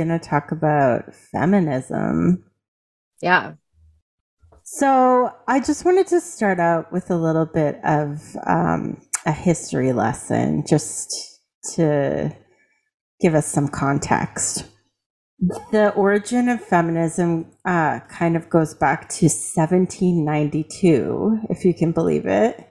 Going to talk about feminism. Yeah. So, I just wanted to start out with a little bit of um, a history lesson just to give us some context. The origin of feminism uh, kind of goes back to 1792, if you can believe it.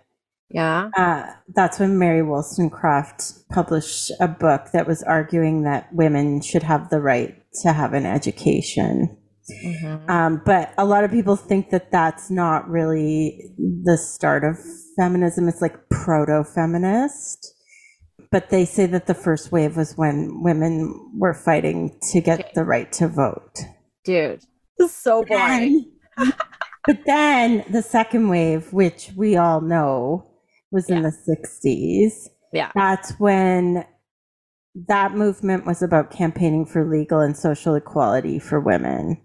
Yeah. Uh, that's when Mary Wollstonecraft published a book that was arguing that women should have the right to have an education. Mhm. Um, but a lot of people think that that's not really the start of feminism. It's like proto feminist. But they say that the first wave was when women were fighting to get the right to vote. Dude, this is so boring. but then the second wave, which we all know was in Yeah. the 60s, Yeah. that's when that movement was about campaigning for legal and social equality for women.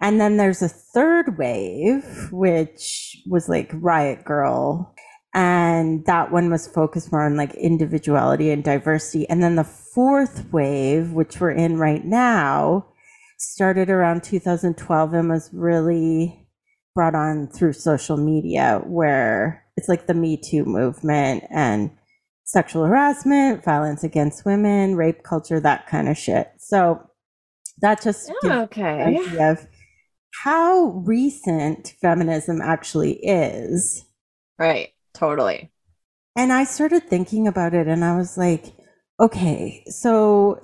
And then there's a third wave, which was like Riot Grrrl. And that one was focused more on like individuality and diversity. And then the fourth wave, which we're in right now, started around 2012 and was really brought on through social media, where it's like the Me Too movement and sexual harassment, violence against women, rape culture, that kind of shit. So that just gives an Okay. idea of how recent feminism actually is. Right. Totally. And I started thinking about it and I was like, okay, so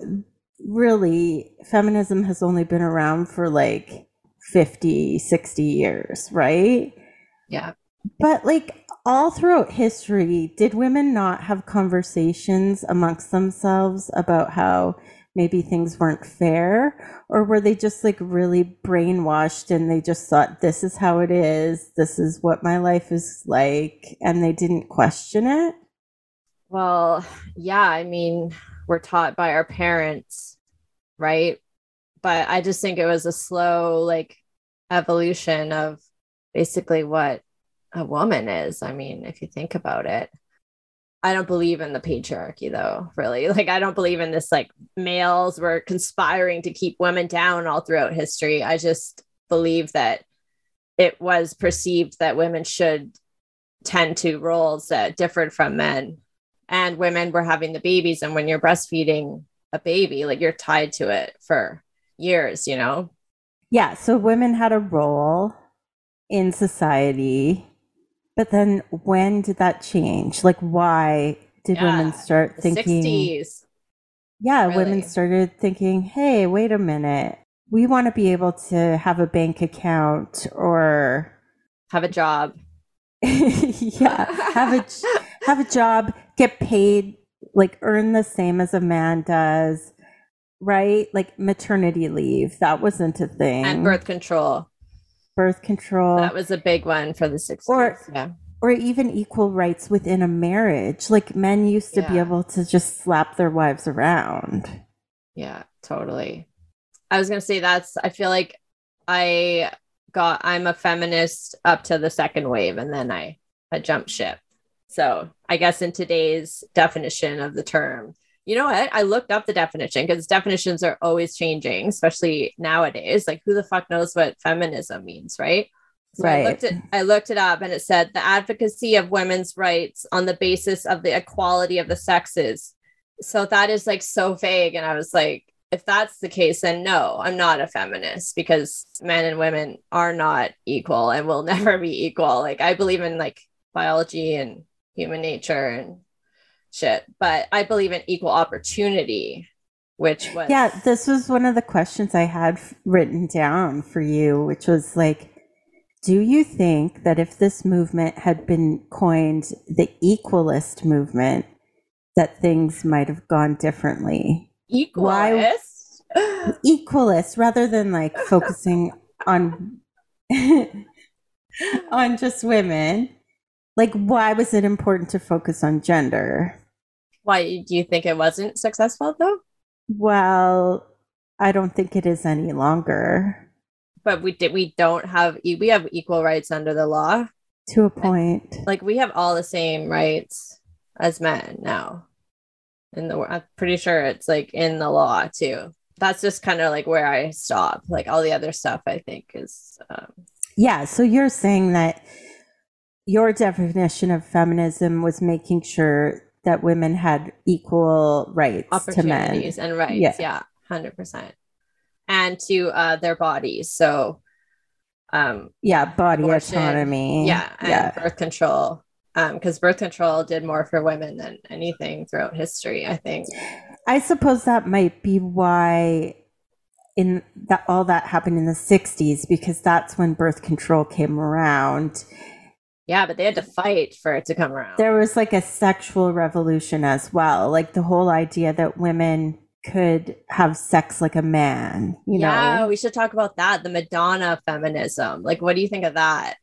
really, feminism has only been around for like 50, 60 years, right? Yeah. But like all throughout history, did women not have conversations amongst themselves about how maybe things weren't fair? Or were they just like really brainwashed and they just thought, this is how it is, this is what my life is like, and they didn't question it? Well, yeah. I mean, we're taught by our parents, right? But I just think it was a slow, like, evolution of basically what a woman is. I mean, if you think about it, I don't believe in the patriarchy, though, really. Like, I don't believe in this, like, males were conspiring to keep women down all throughout history. I just believe that it was perceived that women should tend to roles that differed from men and women were having the babies and when you're breastfeeding a baby like you're tied to it for years you know Yeah, so women had a role in society, but then when did that change? Like, why did women start thinking? 60s Yeah, women started thinking, hey, wait a minute. We want to be able to have a bank account or, have a job yeah, have a have a job, get paid, like earn the same as a man does, right? Like maternity leave, that wasn't a thing. and birth control birth control. that was a big one for the 60s Or- yeah or even equal rights within a marriage. Like men used to be able to just slap their wives around. yeah totally i was going to say that's i feel like i got i'm a feminist up to the second wave and then i i jumped ship so i guess in today's definition of the term you know what? I looked up the definition because definitions are always changing especially nowadays. Like who the fuck knows what feminism means right? So Right. I looked it I looked it up and it said the advocacy of women's rights on the basis of the equality of the sexes. So that is like so vague and i was like if that's the case then no i'm not a feminist because men and women are not equal and will never be equal. Like i believe in like biology and human nature and shit but i believe in equal opportunity which was Yeah, this was one of the questions I had written down for you, which was like, do you think that if this movement had been coined the equalist movement, that things might have gone differently? equalist Equalist rather than like focusing on on just women. Like why was it important to focus on gender? Why do you think it wasn't successful though Well, I don't think it is any longer but we did we don't have we have equal rights under the law to a point. like we have all the same rights as men now in the i'm pretty sure it's like in the law too that's just kind of like where I stop. Like all the other stuff, I think is. Um, yeah. So you're saying that your definition of feminism was making sure that women had equal rights opportunities to men. and rights. Yeah. yeah, hundred percent, and to uh, their bodies. So, um, yeah, body abortion, autonomy. Yeah, and yeah. birth control. Um, because birth control did more for women than anything throughout history. I think. I suppose that might be why in that all that happened in the 60s because that's when birth control came around. Yeah, but they had to fight for it to come around. There was like a sexual revolution as well. Like the whole idea that women could have sex like a man, you yeah, know. we should talk about that. The Madonna feminism. Like what do you think of that?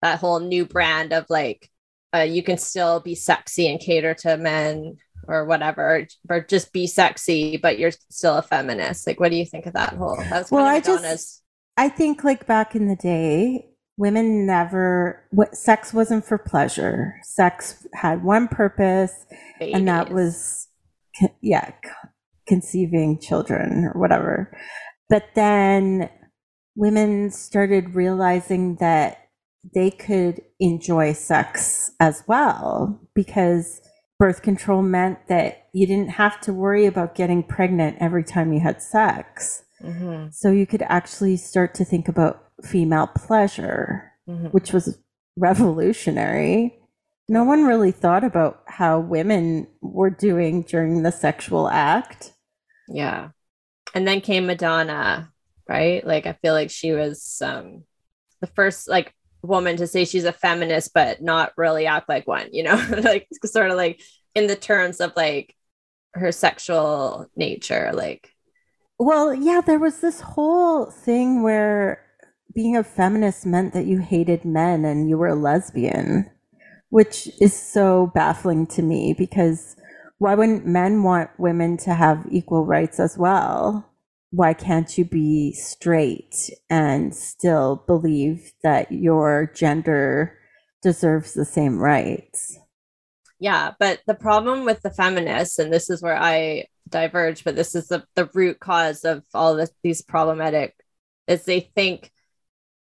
That whole new brand of like uh, you can still be sexy and cater to men or whatever, or just be sexy, but you're still a feminist. Like, what do you think of that whole? Well, I just, I think like back in the day, women never, what, sex wasn't for pleasure. Sex had one purpose, Babies. and that was, yeah, conceiving children or whatever. But then women started realizing that they could enjoy sex as well because birth control meant that you didn't have to worry about getting pregnant every time you had sex. Mm-hmm. So you could actually start to think about female pleasure, mm-hmm. which was revolutionary. No one really thought about how women were doing during the sexual act. Yeah. And then came Madonna, right? Like I feel like she was um the first like woman to say she's a feminist but not really act like one you know like sort of like in the terms of like her sexual nature like well yeah there was this whole thing where being a feminist meant that you hated men and you were a lesbian which is so baffling to me because why wouldn't men want women to have equal rights as well why can't you be straight and still believe that your gender deserves the same rights? Yeah, but the problem with the feminists, and this is where I diverge, but this is the, the root cause of all this, these problematic, is they think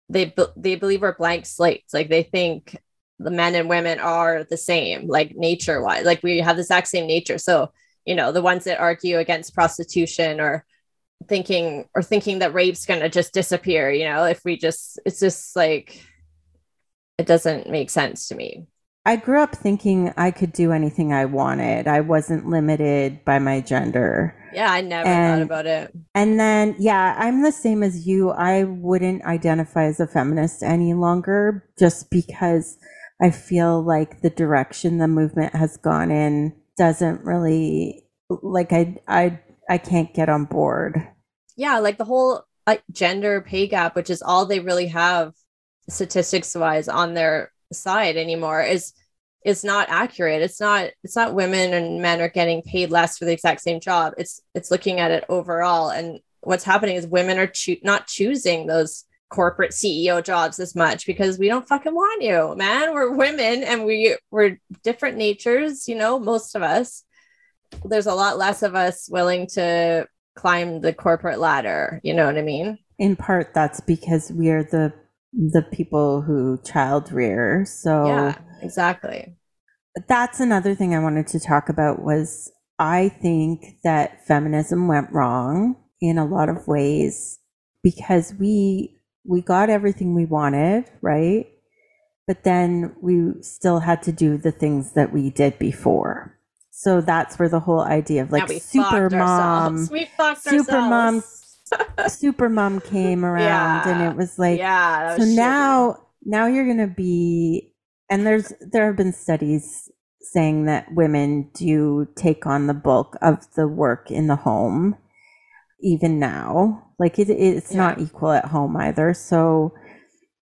they they believe we're blank slates. Like they think the men and women are the same, like nature wise, like we have the exact same nature. So you know, the ones that argue against prostitution or thinking or thinking that rape's going to just disappear you know if we just it's just like it doesn't make sense to me i grew up thinking i could do anything i wanted. I wasn't limited by my gender. Yeah i never and, thought about it. and then yeah i'm the same as you. I wouldn't identify as a feminist any longer just because i feel like the direction the movement has gone in doesn't really like i i I can't get on board. Yeah, like the whole like gender pay gap, which is all they really have statistics wise on their side anymore, is is not accurate. It's not it's not women and men are getting paid less for the exact same job. It's it's looking at it overall, and what's happening is women are cho- not choosing those corporate CEO jobs as much because we don't fucking want you, man. We're women and we we're different natures, you know, most of us there's a lot less of us willing to climb the corporate ladder. You know what I mean? In part, that's because we're the the people who child rear. So yeah, exactly. That's another thing I wanted to talk about was I think that feminism went wrong in a lot of ways because we we got everything we wanted, right? But then we still had to do the things that we did before. So that's where the whole idea of like super mom, super mom, super mom came around, yeah. and it was like, yeah. so now, now you're gonna be, and there's there have been studies saying that women do take on the bulk of the work in the home, even now. Like it, it's yeah. not equal at home either. So,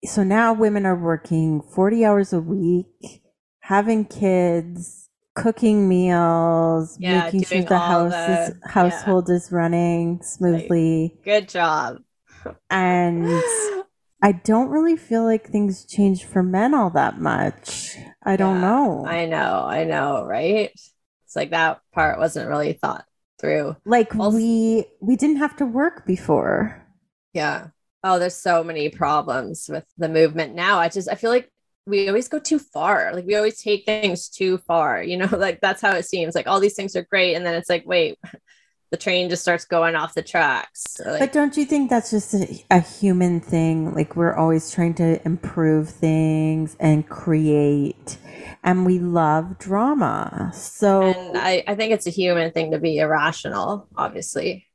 so now women are working forty hours a week, having kids cooking meals, yeah, making sure the house the, is, household yeah. is running smoothly. Like, good job. and I don't really feel like things change for men all that much. I don't know. I know, I know, right? It's like that part wasn't really thought through. Like Also- we we didn't have to work before. Yeah. Oh, there's so many problems with the movement now. I just I feel like we always go too far. Like we always take things too far. You know, like that's how it seems. Like all these things are great, and then it's like, wait, the train just starts going off the tracks. So, like, But don't you think that's just a, a human thing? Like we're always trying to improve things and create, and we love drama. So and I, I think it's a human thing to be irrational, obviously.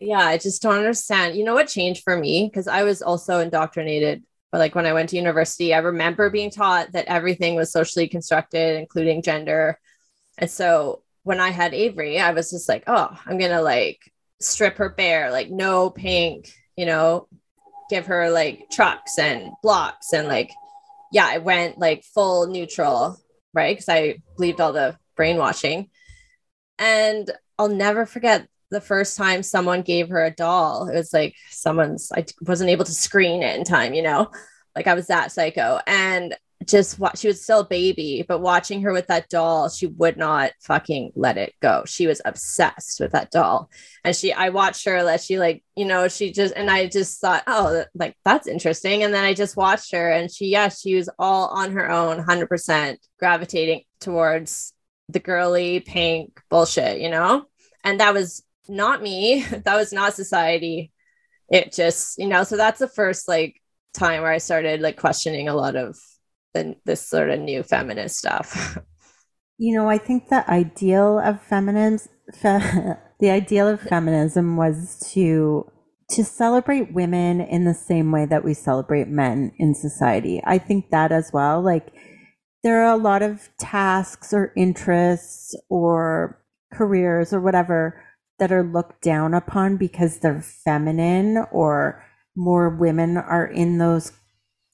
Yeah, I just don't understand. You know what changed for me? Because I was also indoctrinated. But like when I went to university, I remember being taught that everything was socially constructed, including gender. And so when I had Avery, I was just like, oh, I'm gonna like strip her bare, like no pink, you know, give her like trucks and blocks and like, yeah, I went like full neutral, right? Because I believed all the brainwashing. And I'll never forget the first time someone gave her a doll. It was like someone's, I wasn't able to screen it in time, you know, like I was that psycho. And just what she was still a baby, but watching her with that doll, she would not fucking let it go. She was obsessed with that doll. And she, I watched her let she like, you know, she just, and I just thought, oh, like that's interesting. And then I just watched her and she, yeah, she was all on her own, 100% gravitating towards the girly pink bullshit, you know? And that was not me. That was not society. It just, you know, so that's the first like time where I started like questioning a lot of the, this sort of new feminist stuff. You know, I think the ideal of feminism, fe- the ideal of feminism was to to celebrate women in the same way that we celebrate men in society. I think that as well. Like there are a lot of tasks or interests or careers or whatever that are looked down upon because they're feminine or more women are in those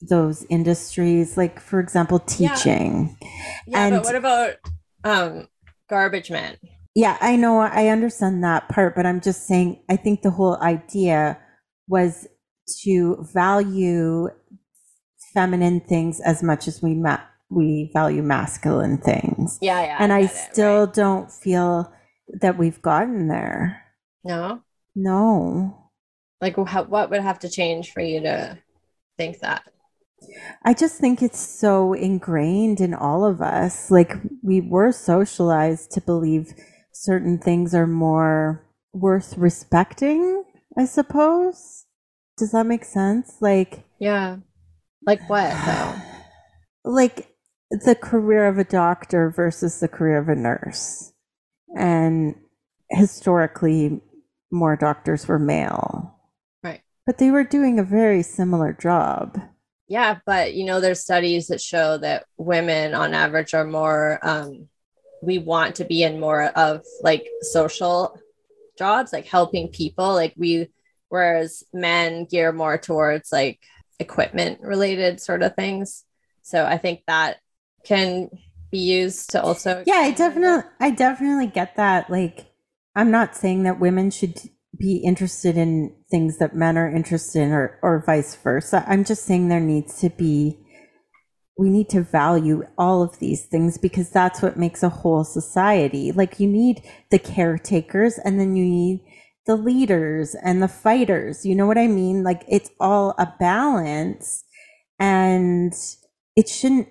those industries like for example teaching yeah, And- but what about um garbage men? Yeah, I know. I understand that part, but I'm just saying, I think the whole idea was to value feminine things as much as we ma- we value masculine things. Yeah, yeah. and I it, still right. don't feel that we've gotten there. no. No. Like, how, what would have to change for you to think that? I just think it's so ingrained in all of us. Like we were socialized to believe certain things are more worth respecting, I suppose. Does that make sense? Like Yeah. Like what though? like the career of a doctor versus the career of a nurse. And historically more doctors were male. Right. But they were doing a very similar job. Yeah, but you know, there's studies that show that women on average are more um we want to be in more of like social jobs, like helping people. Like we whereas men gear more towards like equipment related sort of things. So I think that can be used to also Yeah, I definitely I definitely get that. Like I'm not saying that women should be interested in things that men are interested in or or vice versa. I'm just saying there needs to be we need to value all of these things because that's what makes a whole society. Like you need the caretakers and then you need the leaders and the fighters. You know what I mean? Like it's all a balance and it shouldn't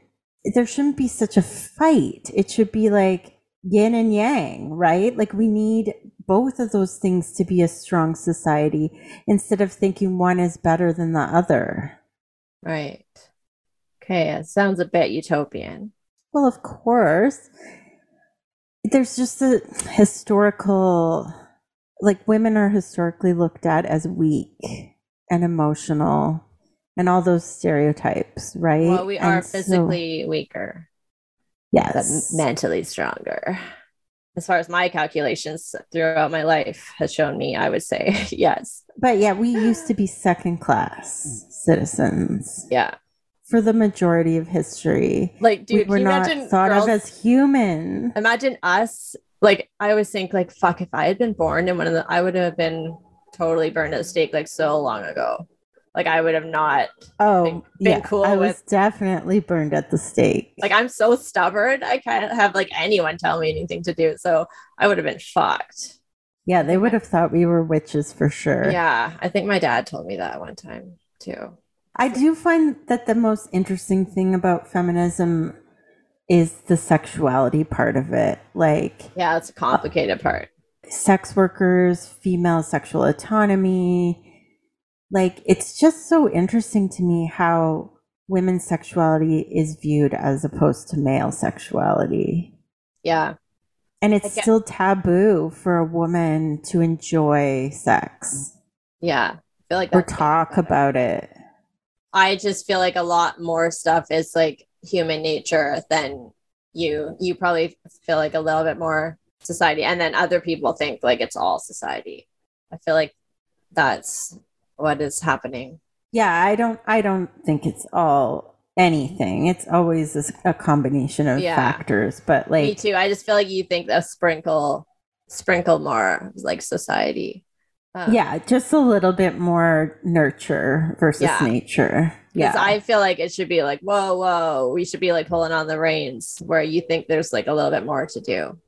there shouldn't be such a fight. It should be like yin and yang, right? Like we need both of those things to be a strong society instead of thinking one is better than the other. Right. Okay, it sounds a bit utopian. Well, of course. There's just a historical, like women are historically looked at as weak and emotional and all those stereotypes, right? Well, we are And so- physically weaker, but yes. mentally stronger. As far as my calculations throughout my life has shown me, I would say yes. But yeah, we used to be second class citizens Yeah. for the majority of history. Like, dude, we can were you not imagine thought girls, of as human. imagine us? Like, I always think, like, fuck, if I had been born in one of the, I would have been totally burned at the stake like so long ago. Like, I would have not, Oh, been- been yeah, cool I was with- definitely burned at the stake. like, I'm so stubborn. I can't have like anyone tell me anything to do. So I would have been fucked. Yeah, they would have thought we were witches for sure. Yeah, I think my dad told me that one time too. I do find that the most interesting thing about feminism is the sexuality part of it. Like, Yeah, it's a complicated part. sex workers, female sexual autonomy. Like, it's just so interesting to me how women's sexuality is viewed as opposed to male sexuality. Yeah. And it's still taboo for a woman to enjoy sex Yeah. I feel like or talk better. about it. I just feel like a lot more stuff is like human nature than you. You probably feel like a little bit more society, and then other people think like it's all society. I feel like that's what is happening. Yeah, I don't I don't think it's all anything. It's always a combination of Yeah. factors, but like Me too. I just feel like you think that sprinkle, sprinkle more like society. Um, yeah, just a little bit more nurture versus Yeah. nature. Because Yeah. I feel like it should be like, whoa, whoa, we should be like pulling on the reins where you think there's like a little bit more to do.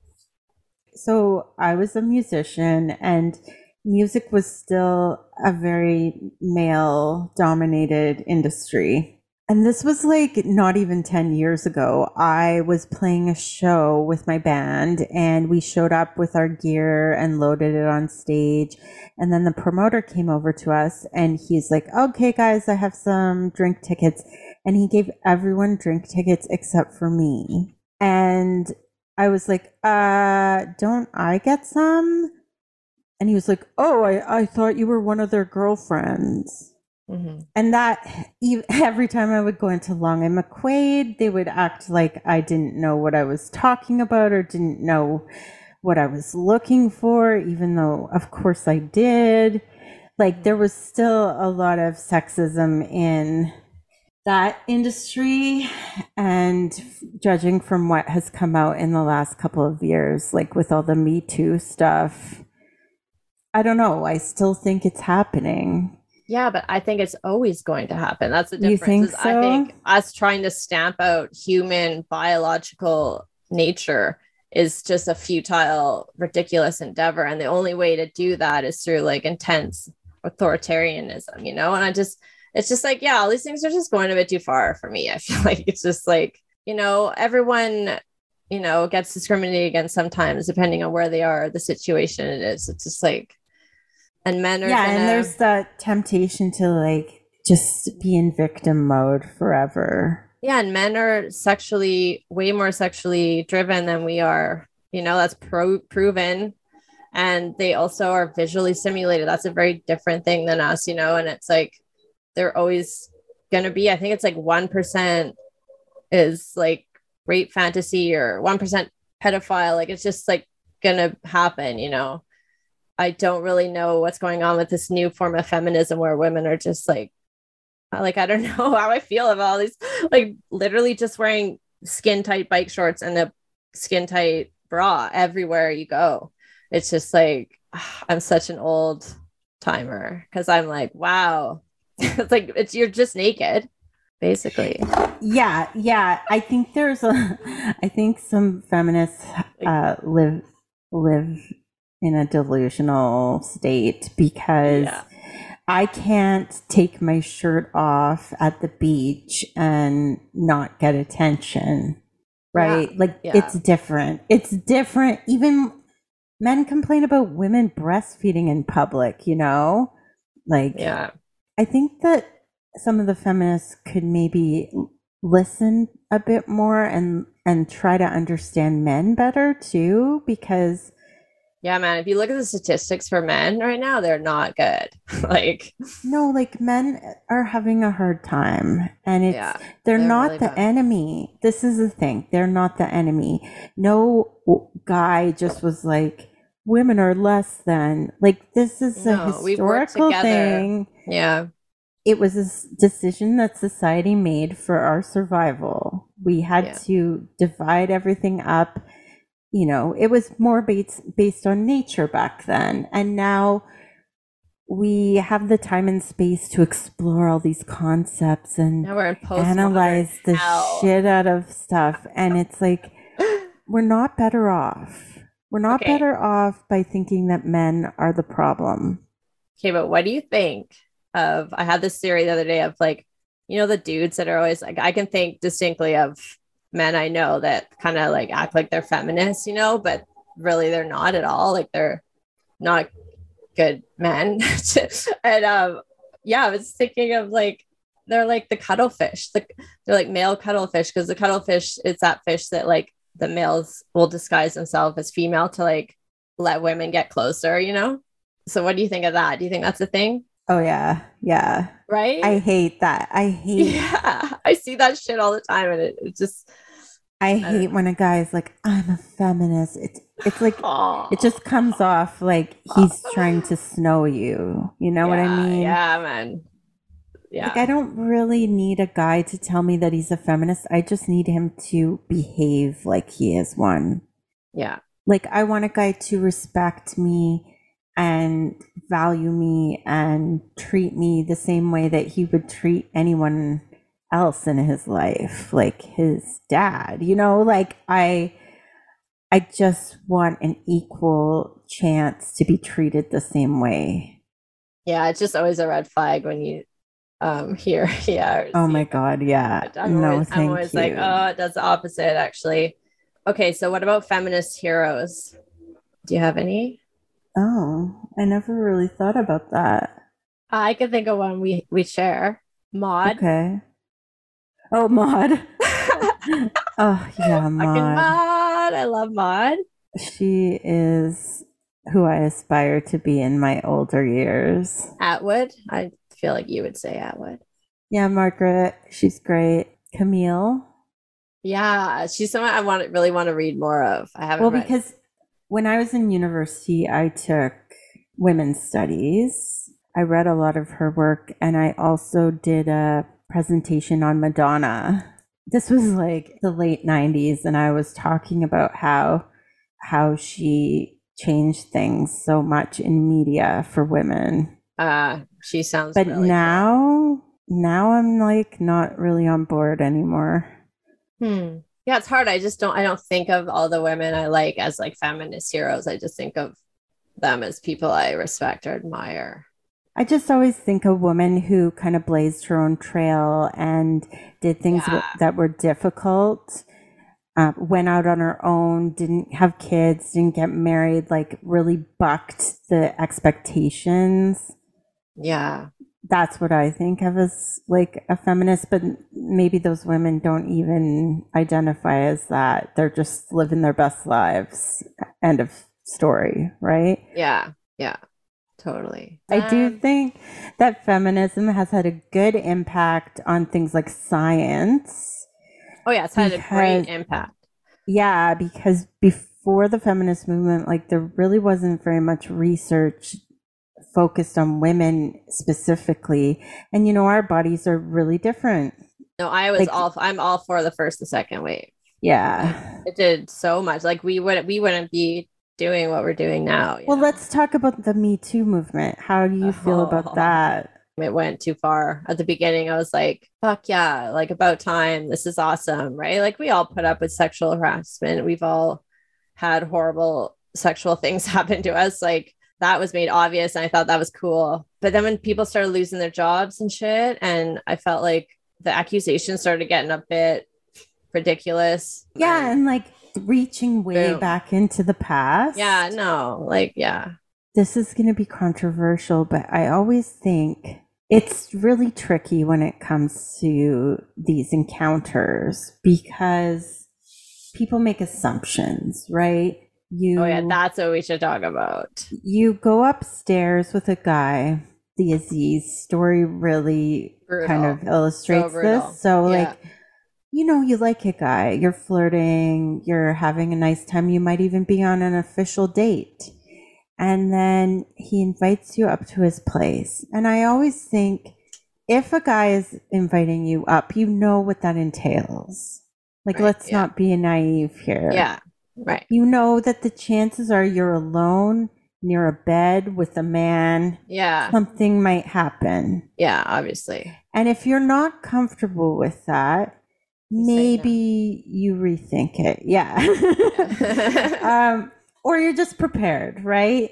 so I was a musician and music was still a very male dominated industry. And this was like not even 10 years ago. I was playing a show with my band and we showed up with our gear and loaded it on stage. And then the promoter came over to us and he's like, okay, guys, I have some drink tickets. And he gave everyone drink tickets except for me. And I was like, uh, don't I get some? And he was like, oh, I, I thought you were one of their girlfriends. Mm-hmm. And that every time I would go into Long and McQuade, they would act like I didn't know what I was talking about or didn't know what I was looking for, even though, of course, I did. Like, there was still a lot of sexism in that industry. And judging from what has come out in the last couple of years, like with all the Me Too stuff, I don't know. I still think it's happening. Yeah, but I think it's always going to happen. That's the difference. You think is I think us trying to stamp out human biological nature is just a futile, ridiculous endeavor. And the only way to do that is through like intense authoritarianism, you know? And I just, it's just like, yeah, all these things are just going a bit too far for me. I feel like it's just like, you know, everyone, you know, gets discriminated against sometimes depending on where they are, the situation it is. It's just like, and men are yeah, gonna- and there's that temptation to like just be in victim mode forever. yeah and men are sexually way more sexually driven than we are. You know that's pro- proven. And they also are visually stimulated that's a very different thing than us you know and it's like they're always going to be i think it's like 1% is like rape fantasy or 1% pedophile. Like it's just like going to happen you know i don't really know what's going on with this new form of feminism where women are just like like I don't know how I feel about all these like literally just wearing skin tight bike shorts and a skin tight bra everywhere you go. It's just like I'm such an old timer because I'm like, wow. it's like it's you're just naked, basically. Yeah, yeah. I think there's a I think some feminists uh live live in a delusional state because Yeah. I can't take my shirt off at the beach and not get attention. Right? Like yeah. it's different. It's different. Even men complain about women breastfeeding in public, you know? Like Yeah. I think that some of the feminists could maybe listen a bit more and and try to understand men better too because Yeah, man. If you look at the statistics for men right now, they're not good. like, no like men are having a hard time and it's yeah. they're, they're not really the bad. enemy this is the thing they're not the enemy no guy just was like women are less than like this is a No, worked historical thing Yeah. it was a decision that society made for our survival. We had Yeah. to divide everything up. You know, it was more based based on nature back then, and now we have the time and space to explore all these concepts and Now we're in post analyze the shit out of stuff. And it's like we're not better off. We're not Okay. better off by thinking that men are the problem. Okay, but what do you think of? I had this theory the other day of like, you know, the dudes that are always like, I can think distinctly of men I know that kind of like act like they're feminists, you know, but really they're not at all. Like they're not good men. and um, yeah, I was thinking of like, they're like the cuttlefish. The, they're like male cuttlefish because the cuttlefish is that fish that like the males will disguise themselves as female to like let women get closer, you know? So what do you think of that? Do you think that's a thing? Oh yeah, yeah. Right? I hate that. I hate. yeah, I see that shit all the time, and it, it just I don't hate when a guy's like, "I'm a feminist." It's it's like it just comes off like he's trying to snow you. You know what I mean? Yeah, man. Yeah, Like I don't really need a guy to tell me that he's a feminist. I just need him to behave like he is one. yeah, Like I want a guy to respect me and value me and treat me the same way that he would treat anyone else in his life, like his dad. You know, like I I just want an equal chance to be treated the same way. yeah. It's just always a red flag when you um hear yeah. Oh my god, yeah. I'm no, always, thank I'm always you. like, oh, it does the opposite actually. Okay, so what about feminist heroes? Do you have any? Oh, I never really thought about that. I can think of one we we share. Maude. Okay. Oh, Maude. oh, yeah, Maude. Maude. I love Maude. She is who I aspire to be in my older years. Atwood. I feel like you would say Atwood. Yeah, Margaret, she's great. Camille. Yeah, she's someone I want really want to read more of. I haven't Well, read. because when I was in university, I took women's studies. I read a lot of her work, and I also did a presentation on Madonna. This was like the late 90s, and I was talking about how how she changed things so much in media for women. uh, she sounds. But really now, now I'm like not really on board anymore. Hmm. Yeah, it's hard. I just don't. I don't think of all the women I like as like feminist heroes. I just think of them as people I respect or admire. I just always think a woman who kind of blazed her own trail and did things Yeah. that were difficult, uh, went out on her own, didn't have kids, didn't get married, like really bucked the expectations. Yeah, That's what I think of as like a feminist, but maybe those women don't even identify as that. They're just living their best lives. End of story, right? yeah, yeah. Totally. I do Um, think that feminism has had a good impact on things like science. Oh yeah, it's had a great impact. Yeah, because before the feminist movement, like there really wasn't very much research focused on women specifically. And you know, our bodies are really different. No, I was like- all. I'm all for the first and second wave. Yeah. It did so much. Like we wouldn't. We wouldn't be doing what we're doing now. Well, know? let's talk about the Me Too movement. How do you feel Oh. about that? it went too far at the beginning i was like fuck yeah like about time this is awesome right like we all put up with sexual harassment we've all had horrible sexual things happen to us like that was made obvious and i thought that was cool but then when people started losing their jobs and shit and i felt like the accusations started getting a bit ridiculous Yeah, and like reaching way Boom. back into the past. yeah no like yeah this is going to be controversial, but I always think it's really tricky when it comes to these encounters because people make assumptions, right? You oh yeah that's what we should talk about you go upstairs with a guy. The Aziz story really kind of illustrates brutal. this. So Yeah. like you know, you like a guy, you're flirting, you're having a nice time, you might even be on an official date. And then he invites you up to his place. And I always think if a guy is inviting you up, you know what that entails. Like, Right, let's yeah. not be naive here. yeah right You know that the chances are you're alone near a bed with a man, yeah something might happen. yeah obviously And if you're not comfortable with that, You say no. maybe you rethink it. Yeah. um, or you're just prepared, right?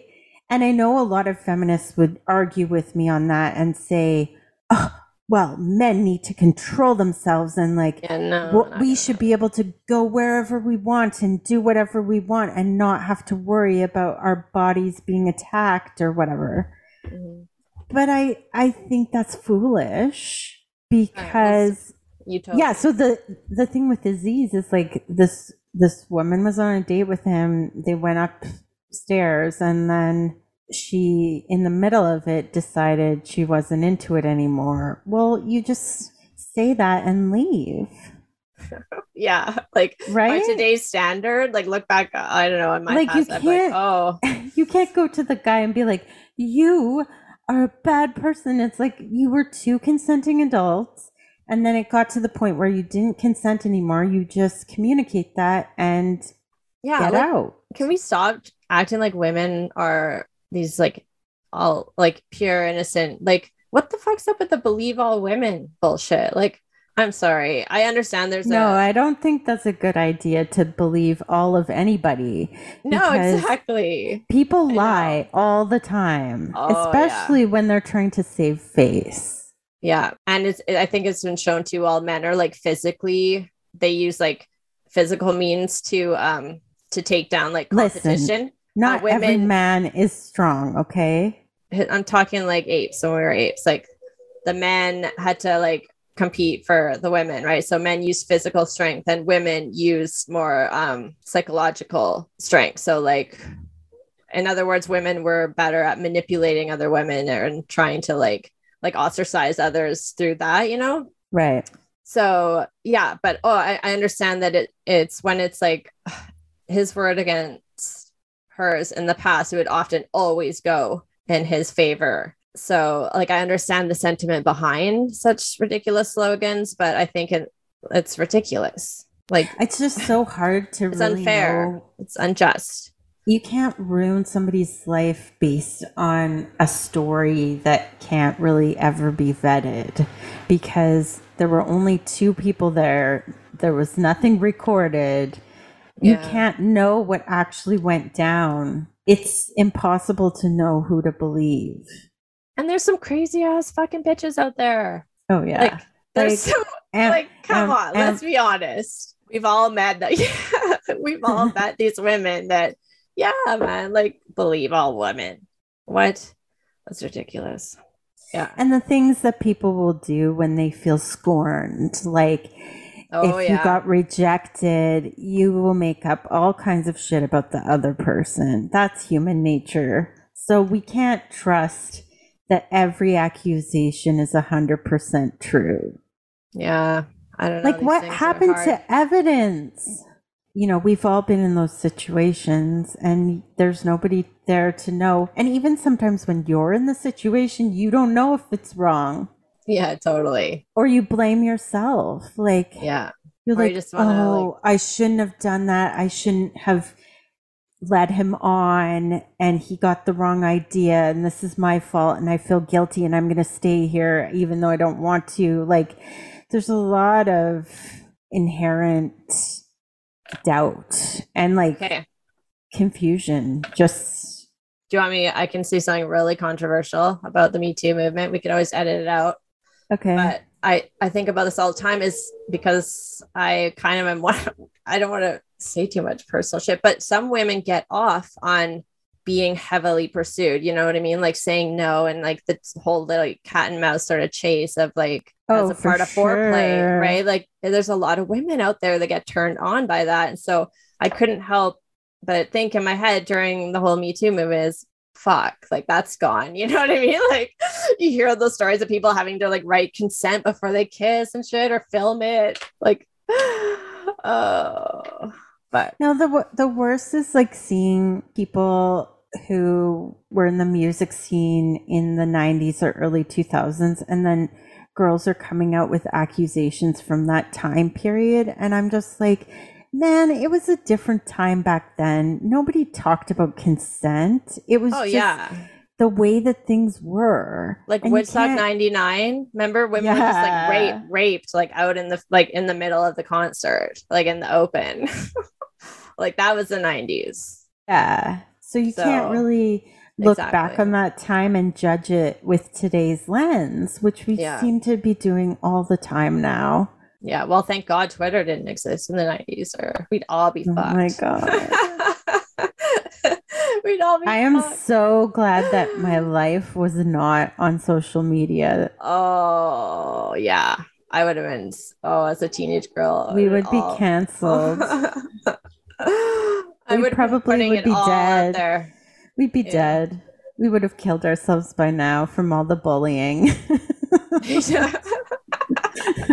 And I know a lot of feminists would argue with me on that and say, oh, well, men need to control themselves and like Yeah, no. not we should be able to go wherever we want and do whatever we want and not have to worry about our bodies being attacked or whatever. Mhm. But I I think that's foolish because yeah, so the the thing with Aziz is like this this woman was on a date with him. They went upstairs and then she in the middle of it decided she wasn't into it anymore. Well, you just say that and leave. Yeah. Like Right? by today's standard, like look back, I don't know, in my Like, past, like, can't- oh, you can't go to the guy and be like, "You are a bad person." It's like you were two consenting adults, and then it got to the point where you didn't consent anymore. You just communicate that and yeah. get like, out. can we stop acting like women are these like all like pure innocent? Like, what the fuck's up with the believe all women bullshit? Like, I'm sorry. I understand there's No, a I don't think that's a good idea to believe all of anybody. no, exactly. People lie all the time, Oh, yeah. especially when they're trying to save face. Yeah. And it's, I think it's been shown to all men are like physically, they use like physical means to, um, to take down like Listen. Not every women- man is strong, okay? I'm talking like apes when we were apes. Like the men had to like compete for the women, right? So men use physical strength and women use more um psychological strength. So like in other words, women were better at manipulating other women and trying to like like ostracize others through that, you know? Right. so yeah but oh I, I understand that it it's when it's like his word against hers in the past it would often always go in his favor. So like i understand the sentiment behind such ridiculous slogans but i think it, it's ridiculous. Like It's just so hard to it's really unfair. know. It's unjust. You can't ruin somebody's life based on a story that can't really ever be vetted because there were only two people there. There was nothing recorded you Yeah. can't know what actually went down. It's impossible to know who to believe. And there's some crazy ass fucking bitches out there. Oh yeah. Like there's Like, so and- like come um, on let's be honest. We've all met that yeah we've all met these women that yeah man like believe all women. What? That's ridiculous. Yeah. And the things that people will do when they feel scorned like oh if yeah you got rejected, you will make up all kinds of shit about the other person. That's human nature. So we can't trust that every accusation is 100% true. yeah i don't know Like, these what happened to evidence? You know, we've all been in those situations and there's nobody there to know. And even sometimes when you're in the situation, you don't know if it's wrong yeah totally or you blame yourself. Like, yeah You're Or you like, just wanna, oh, I shouldn't have done that. I shouldn't have led him on, and he got the wrong idea, and this is my fault, and I feel guilty, and I'm going to stay here even though I don't want to. Like, there's a lot of inherent doubt and like okay confusion. Just do you want me i can say something really controversial about the me too movement we could always edit it out okay. but I I think about this all the time is because I kind of am one. I don't want to say too much personal shit, but some women get off on being heavily pursued. You know what I mean? Like saying no and like the whole little cat and mouse sort of chase of like Oh, as a part of foreplay, right? Like there's a lot of women out there that get turned on by that, and so I couldn't help but think in my head during the whole Me Too movement is fuck like that's gone you know what i mean? Like you hear those stories of people having to like write consent before they kiss and shit or film it like oh but No, the the worst is like seeing people who were in the music scene in the 90s or early 2000s and then girls are coming out with accusations from that time period and I'm just like man, it was a different time back then. Nobody talked about consent. It was oh just yeah the way that things were. like And woodstock 99 remember women were just like Yeah. raped raped like out in the like in the middle of the concert like in the open like that was the 90s Yeah. So you can't really look back on that time and judge it with today's lens, which we Yeah. seem to be doing all the time now. Yeah. Well, thank God Twitter didn't exist in the 90s or we'd all be Oh fucked. my God. we'd all be I am fucked. so glad that my life was not on social media. Oh, yeah. I would have been, oh, as a teenage girl. We would've be all- canceled. I We would probably would be dead. there. We'd be Yeah. dead. We would have killed ourselves by now from all the bullying.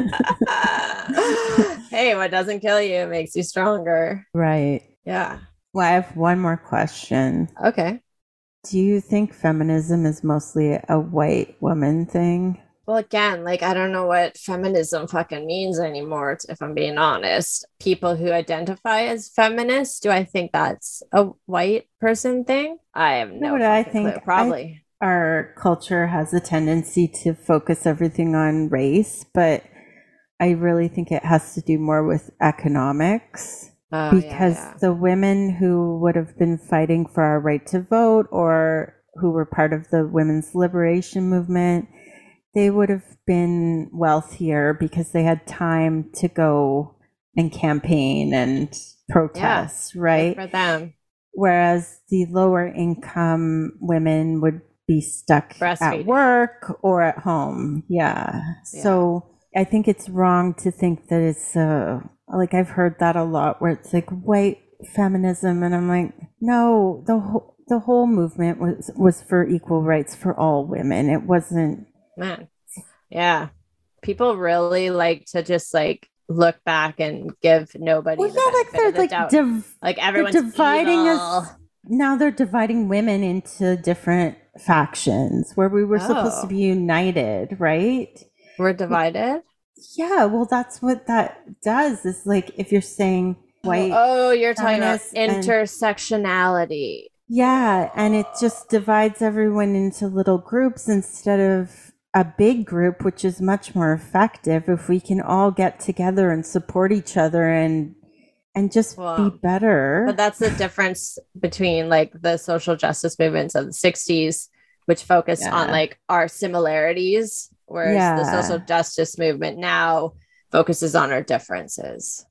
hey, what doesn't kill you makes you stronger. right. Yeah. Well, I have one more question. Okay. Do you think feminism is mostly a white woman thing? Well, again, like I don't know what feminism fucking means anymore, if I'm being honest. People who identify as feminists, do I think that's a white person thing? I have no what I think? clue. I- Probably. Our culture has a tendency to focus everything on race, but I really think it has to do more with economics. Oh, because yeah. the women who would have been fighting for our right to vote or who were part of the women's liberation movement they would have been wealthier because they had time to go and campaign and protest Good right for them. whereas the lower income women would be stuck at work or at home yeah. so i think it's wrong to think that it's uh like i've heard that a lot where it's like white feminism and i'm like no the whole the whole movement was was for equal rights for all women it wasn't Man. Yeah. People really like to just like look back and give nobody well yeah like they're the like div- like everyone's dividing evil. us now they're dividing women into different factions where we were supposed to Oh. be united right We're divided. yeah well that's what that does is like if you're saying white oh, oh you're talking about feminists and- intersectionality. yeah and it just divides everyone into little groups instead of a big group which is much more effective if we can all get together and support each other and and just Well, be better But that's the difference between like the social justice movements of the 60s, which focused on like our similarities, whereas the social justice movement now focuses on our differences.